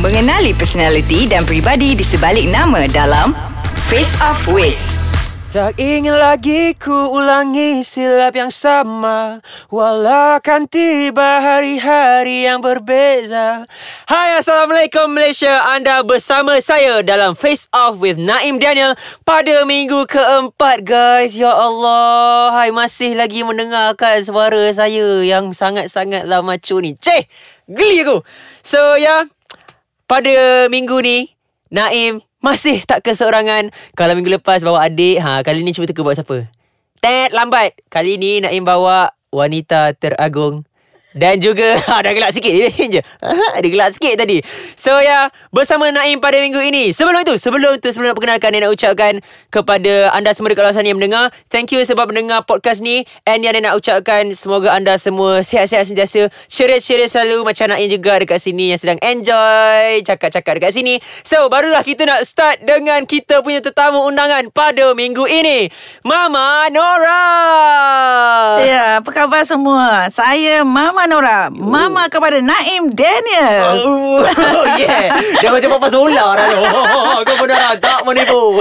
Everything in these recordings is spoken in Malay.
Mengenali personaliti dan pribadi di sebalik nama dalam Face Off With. Tak ingin lagi ku ulangi silap yang sama. Walau akan tiba hari-hari yang berbeza. Hai Assalamualaikum Malaysia. Anda bersama saya dalam Face Off with Naim Daniel Pada minggu keempat guys. Ya Allah. Hai masih lagi mendengarkan suara saya Yang sangat-sangatlah macu ni. Ceh Geli aku. So ya yeah, Pada minggu ni Naim masih tak keseorangan. Kalau minggu lepas bawa adik ha, Kali ni cuba teka bawa siapa? Ted lambat. Kali ni Naim bawa Wanita teragung dan juga ha, Dah gelak sikit je. Ada gelak sikit tadi. So ya yeah, Bersama Naim pada minggu ini. Sebelum itu Sebelum itu Sebelum nak perkenalkan Yang nak ucapkan Kepada anda semua Dekat luar sana yang mendengar Thank you sebab mendengar podcast ni. And yang nak ucapkan Semoga anda semua Sihat-sihat sentiasa. Ceria-ceria selalu. Macam Naim juga Dekat sini Yang sedang enjoy Cakap-cakap dekat sini. So barulah kita nak start Dengan kita punya tetamu undangan Pada minggu ini. Mama Nora! Ya apa khabar semua? Saya Mama Mama Nora Mama kepada Naim Daniel Oh, oh yeah Dah macam papa Zola dah oh, Kau benar tak menipu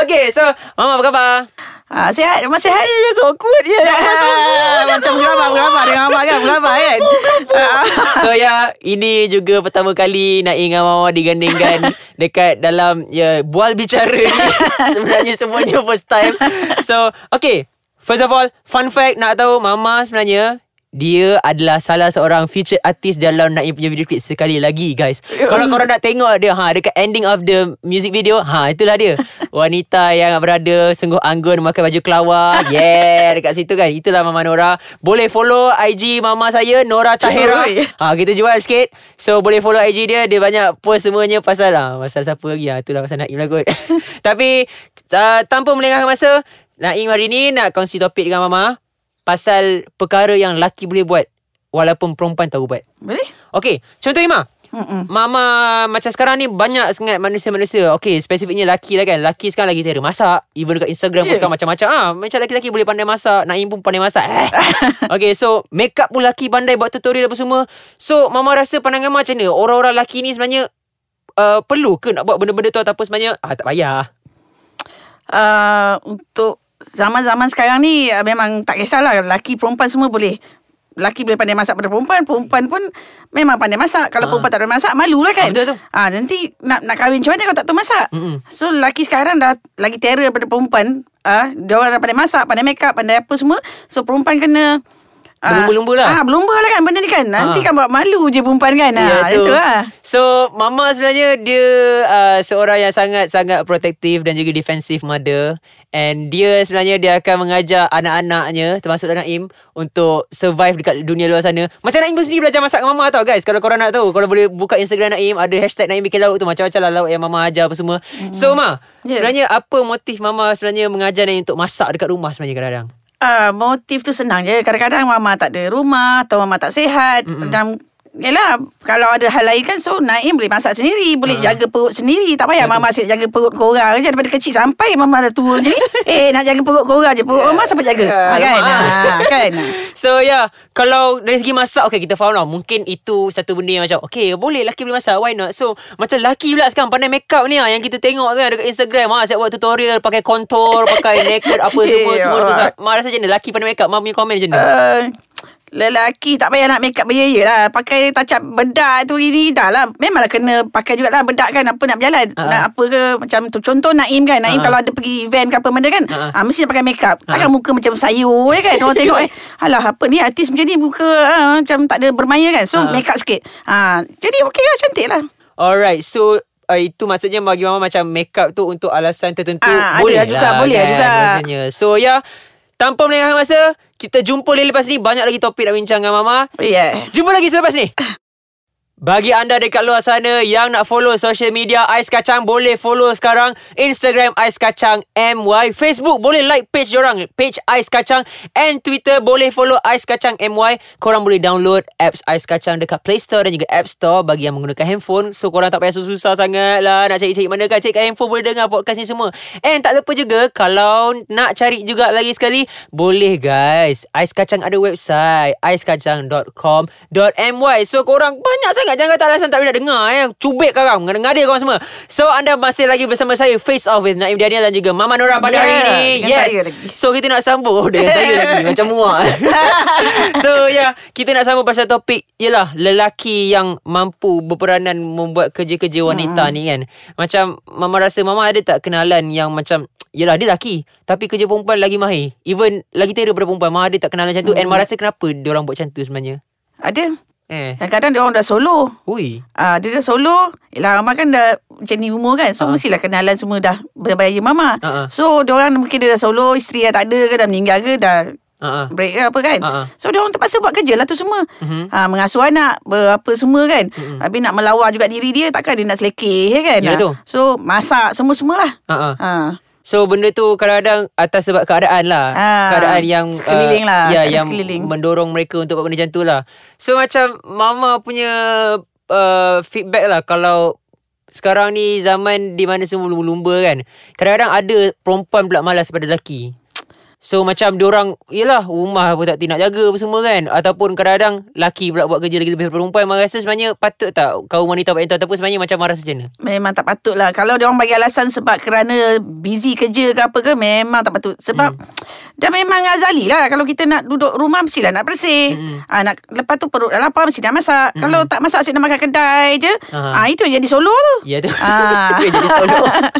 Okay so Mama apa khabar? Ha, sihat? Masih sihat? Ya, so kuat je. Ya, macam gelabah, gelabah dengan Mama kan? Gelabah kan? so, ya, ini juga pertama kali nak ingat Mama digandingkan dekat dalam ya bual bicara ni. sebenarnya semuanya first time. So, okay. First of all, fun fact nak tahu Mama sebenarnya dia adalah salah seorang featured artist dalam Naim punya video clip sekali lagi guys. Kalau korang nak tengok dia ha dekat ending of the music video, ha itulah dia. Wanita yang berada sungguh anggun memakai baju kelawar. Yeah, dekat situ guys. Itulah Mama Nora. Boleh follow IG mama saya Nora Tahira. Ha kita jual sikit. So boleh follow IG dia. Dia banyak post semuanya pasal lah. Pasal siapa lagi ha itulah pasal Naim lah kot. Tapi uh, tanpa melengahkan masa, Naim hari ni nak kongsi topik dengan mama pasal perkara yang laki boleh buat walaupun perempuan tahu buat. Boleh? Okey, contoh Ima. Mm-mm. Mama macam sekarang ni banyak sangat manusia-manusia. Okey, spesifiknya laki lah kan. Laki sekarang lagi terima masak. Even dekat Instagram yeah. pun sekarang macam-macam. Ah, macam laki-laki boleh pandai masak. Naim pun pandai masak. Eh. Okey, so makeup pun laki pandai buat tutorial apa semua. So, mama rasa pandangan macam ni. Orang-orang laki ni sebenarnya uh, perlu ke nak buat benda-benda tu ataupun sebenarnya ah tak payah. Uh, untuk zaman-zaman sekarang ni uh, memang tak kisahlah. Lelaki perempuan semua boleh. Lelaki boleh pandai masak pada perempuan perempuan pun memang pandai masak. Kalau ha. perempuan tak pandai masak malulah kan. Ha, betul tu. Ha, nanti nak nak kahwin macam mana kalau tak tahu masak? Mm-mm. so lelaki sekarang dah lagi terror daripada perempuan. Ah ha, dia orang dah pandai masak pandai make up pandai apa semua. So perempuan kena Berlumba-lumba lah. Ah, Berlumba lah kan benda ni kan. Nanti ha. kan buat malu je perempuan kan. Ya, ah, Itu lah. So Mama sebenarnya Dia uh, Seorang yang sangat-sangat Protective Dan juga defensive mother. And dia sebenarnya Dia akan mengajar Anak-anaknya Termasuk Naim Untuk survive Dekat dunia luar sana. Macam Naim pun sendiri Belajar masak dengan Mama tau guys Kalau korang nak tahu. Kalau boleh buka Instagram Naim Ada hashtag Naim bikin lauk tu Macam-macam lah lauk Yang Mama ajar apa semua. Mm. So Ma yeah. Sebenarnya apa motif Mama sebenarnya Mengajar Naim untuk masak Dekat rumah sebenarnya kadang-kadang uh, motif tu senang je. Kadang-kadang mama tak ada rumah atau mama tak sihat mm-hmm. dan Yelah Kalau ada hal lain kan So Naim boleh masak sendiri Boleh uh. jaga perut sendiri. Tak payah Mama asyik jaga perut korang je. Daripada kecil sampai Mama dah tua je Eh nak jaga perut korang je. Perut yeah. Mama siapa jaga. Yeah. ha, kan? ha, kan? So yeah Kalau dari segi masak Okay kita faham lah. Mungkin itu Satu benda yang macam Okay boleh Laki boleh masak Why not? So macam laki pula sekarang Pandai make up ni lah Yang kita tengok tu kan Dekat Instagram. Ha, Siap buat tutorial Pakai contour Pakai naked Apa semua hey, Semua tu. Mak rasa macam mana Laki pandai make up Mak punya komen macam mana uh, Lelaki tak payah nak make up berjaya lah Pakai touch up bedak tu ini Dah lah Memanglah kena pakai jugalah bedak kan Apa nak berjalan uh-huh. Nak apa ke Macam tu Contoh Naim kan Naim uh-huh. kalau ada pergi event ke apa benda kan uh-huh. ha, Mesti nak pakai make up uh-huh. Takkan muka macam sayur ya kan Orang tengok eh Alah apa ni artis macam ni Muka ha, macam tak ada bermaya kan So uh-huh. make up sikit ha, Jadi okey lah cantik lah Alright so Uh, itu maksudnya bagi mama macam make up tu untuk alasan tertentu ah, boleh ada juga, lah boleh kan, juga. Maksudnya. So ya yeah, tanpa melengahkan masa kita jumpa lagi lepas ni Banyak lagi topik nak bincang dengan Mama. Yeah. Jumpa lagi selepas ni Bagi anda dekat luar sana yang nak follow social media Ais Kacang boleh follow sekarang Instagram Ais Kacang MY Facebook boleh like page orang Page Ais Kacang And Twitter boleh follow Ais Kacang MY Korang boleh download apps Ais Kacang dekat Play Store dan juga App Store Bagi yang menggunakan handphone. So korang tak payah susah-susah sangat lah Nak cari-cari mana kan Cari kat handphone boleh dengar podcast ni semua. And tak lupa juga Kalau nak cari juga lagi sekali Boleh guys. Ais Kacang ada website aiskacang.com.my So korang banyak sangat ingat Jangan kata alasan tak boleh nak dengar eh. Cubit korang Ngada-ngada korang semua So anda masih lagi bersama saya Face Off with Naim Daniel Dan juga Mama Nora pada Yeah, hari ini dengan Yes. So kita nak sambung Oh dengan saya lagi Macam muak So ya yeah, Kita nak sambung pasal topik Yelah Lelaki yang mampu Berperanan Membuat kerja-kerja wanita Hmm. ni kan Macam Mama rasa Mama ada tak kenalan Yang macam Yelah dia lelaki Tapi kerja perempuan lagi mahir Even Lagi terror daripada perempuan Mama ada tak kenalan macam tu And Hmm. Mama rasa kenapa Diorang buat macam tu sebenarnya Ada. Eh Kadang-kadang dia orang dah solo. Ui Ah, dia dah solo. Yelah, Mama kan dah macam ni umur kan. So, Ah. mestilah kenalan semua dah berbaya Mama. Ah, ah. So, dia orang mungkin dia dah solo. Isteri dah tak ada ke, dah meninggal ke, dah uh-uh. break ke apa kan. Ah, ah. So, dia orang terpaksa buat kerja lah tu semua. Mhm. Ha, mengasuh anak, berapa semua kan. Mhm. Habis nak melawar juga diri dia, takkan dia nak selekeh ya kan. Ya, Ah. tu. So, masak semua-semualah. Uh-uh. Ha. So benda tu kadang-kadang atas sebab keadaan lah. Ah, keadaan yang sekeliling lah, Ya, yang sekeliling. mendorong mereka untuk buat benda macam tu lah. So macam mama punya uh, feedback lah kalau sekarang ni zaman di mana semua lumba-lumba kan. Kadang-kadang ada perempuan pula malas pada lelaki. So macam diorang Yelah rumah pun tak nak jaga apa semua kan? Ataupun kadang-kadang Laki pula buat kerja lagi lebih perempuan Mara rasa sebenarnya Patut tak Kaum wanita buat tu? Ataupun sebenarnya macam Mara rasa macam mana? Memang tak patut lah. Kalau dia orang bagi alasan Sebab kerana Busy kerja ke apa ke Memang tak patut. Sebab Hmm. Dah memang azali lah. Kalau kita nak duduk rumah Mestilah nak bersih. Hmm. ha, nak, Lepas tu perut dah lapar Mesti nak masak. Kalau tak masak Asyik nak makan kedai je. Ha, Itu yang jadi solo tu. Ya tu. Ah. Itu yang jadi solo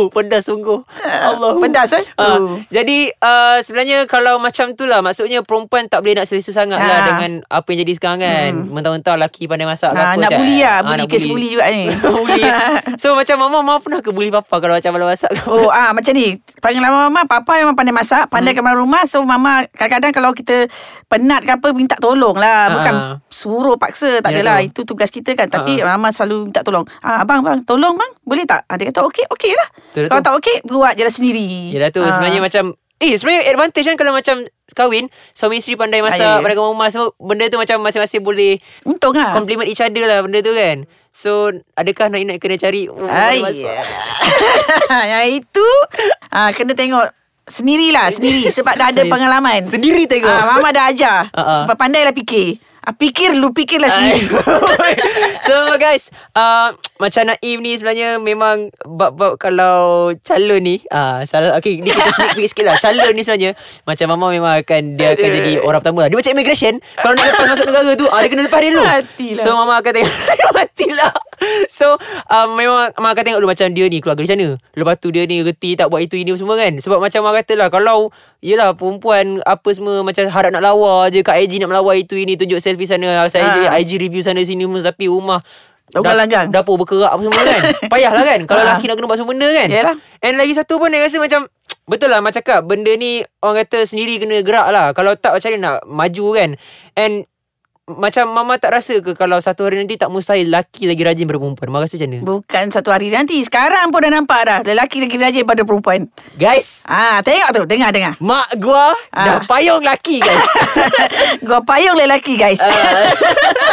Uh, pedas sungguh. Allah Pedas, eh? Ah, Uh. Jadi uh, sebenarnya kalau macam tu lah Maksudnya perempuan tak boleh nak selesa sangat lah Ah. Dengan apa yang jadi sekarang kan. Mentah-mentah lelaki pandai masak ke ha, apa Nak macam- bully lah Ah, Bully nak kes bully juga ni. Bully. So macam mama Mama pernah ke bully papa Kalau macam malam masak ke Oh ah macam ni. Pengalaman mama Papa memang pandai masak Pandai hmm. rumah. So mama Kadang-kadang kalau kita Penat ke apa Minta tolong lah. Bukan Ah. Suruh paksa Tak Ya, adalah. tu. Itu tugas kita kan. Tapi Ah. mama selalu minta tolong. Ah, Abang bang Tolong bang. Boleh tak? Ah, Dia kata okey Okey lah Betul, Kalau betul. tak okey Buat je lah sendiri. Yelah tu. Ah. sebenarnya macam Eh sebenarnya advantage kan Kalau macam kahwin Suami isteri pandai masak Ah, ya, ya. Pandai rumah semua Benda tu macam masing-masing boleh Untung lah. Compliment each other lah Benda tu kan. So adakah nak nak kena cari oh, Ay? Yang itu. Ah, Kena tengok Sendirilah Sendiri. Sebab dah ada pengalaman. Sendiri tengok. Ah, Mama dah ajar. Ah. Sebab pandailah fikir ah, Fikir lu fikirlah sendiri. So guys uh, Macam Naim ni sebenarnya Memang Bab-bab kalau Calon ni uh, salah, Okay ni kita sneak peek sikit lah. Calon ni sebenarnya Macam Mama memang akan Dia akan Aduh. jadi orang pertama. Dia macam immigration. Kalau nak lepas masuk negara tu uh, Dia kena lepas dia dulu. Matilah. So Mama akan tengok Matilah So um, Memang Mama akan tengok dulu Macam dia ni keluarga dia macam mana Lepas tu dia ni reti tak buat itu ini semua kan Sebab macam Mama kata lah Kalau Yelah perempuan Apa semua Macam harap nak lawa je Kat IG nak melawar itu ini Tunjuk selfie sana Ha. IG review sana sini Tapi rumah Ugal langgang. Dapur berkerak apa semua kan Payahlah kan Kalau Ha. lelaki nak kena buat semua benda kan Yalah. And lagi satu pun Saya rasa macam Betul lah Macam cakap Benda ni Orang kata sendiri kena gerak lah Kalau tak macam mana nak maju kan And Macam mama tak rasa ke Kalau satu hari nanti Tak mustahil Lelaki lagi rajin daripada perempuan Mama rasa macam mana? Bukan satu hari nanti. Sekarang pun dah nampak dah. Lelaki lagi rajin pada perempuan. Guys! Ah, Tengok tu. Dengar dengar. Mak gua Ah. Dah payung lelaki guys. Gua payung lelaki guys. Uh,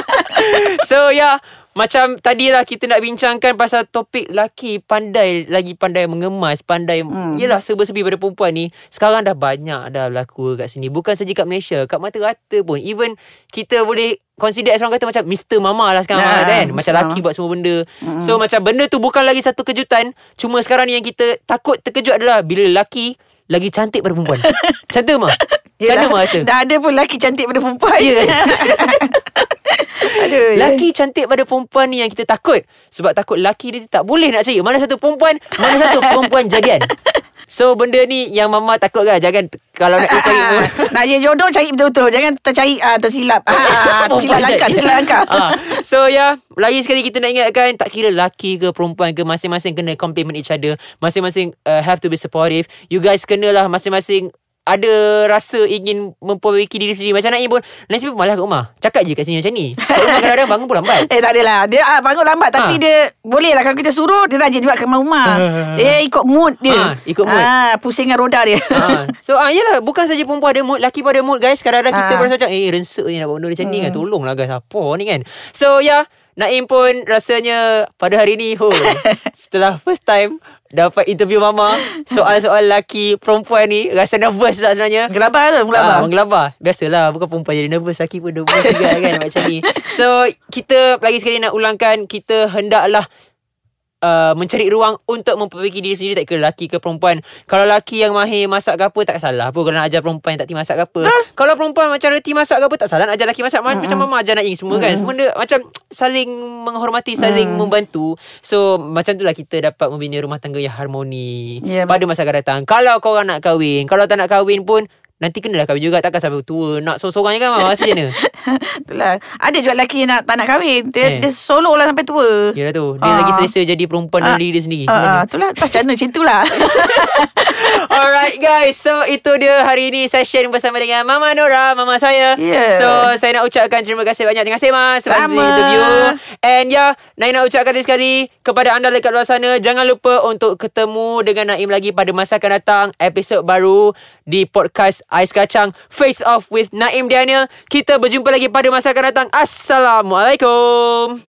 so yeah macam tadilah kita nak bincangkan pasal topik laki pandai lagi pandai mengemas, pandai hmm. yelah serba-serbi pada perempuan ni. Sekarang dah banyak dah berlaku kat sini. Bukan saja kat Malaysia, kat mata rata pun. Even kita boleh consider as orang kata macam Mr. Mama lah sekarang lah kan. Macam Mr. laki Mama. buat semua benda. Hmm. So macam benda tu bukan lagi satu kejutan. Cuma sekarang ni yang kita takut terkejut adalah bila lelaki lagi cantik pada perempuan. Tu mah. Macam mana mah rasa? Dah ada pun lelaki cantik pada perempuan Ya. Aduh. Laki cantik pada perempuan ni yang kita takut. Sebab takut laki dia tak boleh nak cari. Mana satu perempuan Mana satu perempuan jadian. So benda ni yang mama takut kan. Jangan kalau nak cari Ah, Nak jadi jodoh cari betul-betul. Jangan tercari ah, tersilap. Ah, Tersilap langkah Tersilap langkah. Ah. So ya yeah, Lagi sekali kita nak ingatkan Tak kira laki ke perempuan ke Masing-masing kena compliment each other. Masing-masing uh, have to be supportive. You guys kenalah masing-masing ada rasa ingin memperbaiki diri sendiri. Macam Naim pun Naim pun malas kat rumah. Cakap je kat sini macam ni. Kat rumah kadang-kadang bangun pun lambat. Eh tak adalah. Dia ah, bangun lambat Tapi Ah. dia Boleh lah. Kalau kita suruh Dia rajin juga ke rumah. Dia ikut mood dia. Ah, ikut mood. ah, Pusingkan roda dia. Ha. So ah, yelah Bukan saja perempuan ada mood Laki pun ada mood guys. Kadang-kadang kita Ah. berasa macam Eh rensek ni nak buat benda macam ni kan. Tolonglah guys. Apa ni kan? So ya yeah, Naim pun rasanya Pada hari ni oh, Setelah first time Dapat interview Mama. Soal-soal lelaki Perempuan ni Rasa nervous pula sebenarnya? Gelabah tu Ah, Gelabah. Menggelabah Biasalah Bukan perempuan jadi nervous Laki pun nervous juga kan Macam ni. So Kita lagi sekali nak ulangkan Kita hendaklah Uh, mencari ruang untuk memperbaiki diri sendiri tak kira lelaki ke perempuan. Kalau lelaki yang mahir masak ke apa tak salah apa kalau nak ajar perempuan yang tak reti masak ke apa. Kalau perempuan macam reti masak ke apa tak salah nak ajar lelaki masak. Mm macam mama ajar Naim semua kan. Semua dia macam saling menghormati saling membantu. So macam itulah kita dapat membina rumah tangga yang harmoni Ya, pada masa akan datang. Kalau kau orang nak kahwin kalau tak nak kahwin pun Nanti kenalah kahwin juga. Takkan sampai tua Nak sorang-sorang je kan Masa je mana Itulah. Ada juga lelaki yang nak, tak nak kahwin. Dia, Eh. dia solo lah sampai tua. Yelah tu. Dia Ah. lagi selesa jadi perempuan Ah. Dalam diri dia sendiri. Ah, Macam mana? itulah. Tak macam mana? Macam itulah. Alright guys. So itu dia hari ini. Session bersama dengan Mama Nora Mama saya. Yeah. So saya nak ucapkan Terima kasih banyak. Terima kasih Mas Sebab Sama. interview. And ya Naim nak ucapkan sekali Kepada anda dekat luar sana Jangan lupa untuk ketemu Dengan Naim lagi Pada masa akan datang. Episod baru Di podcast Ais Kacang Face Off with Naim Diana. Kita berjumpa lagi pada masa akan datang. Assalamualaikum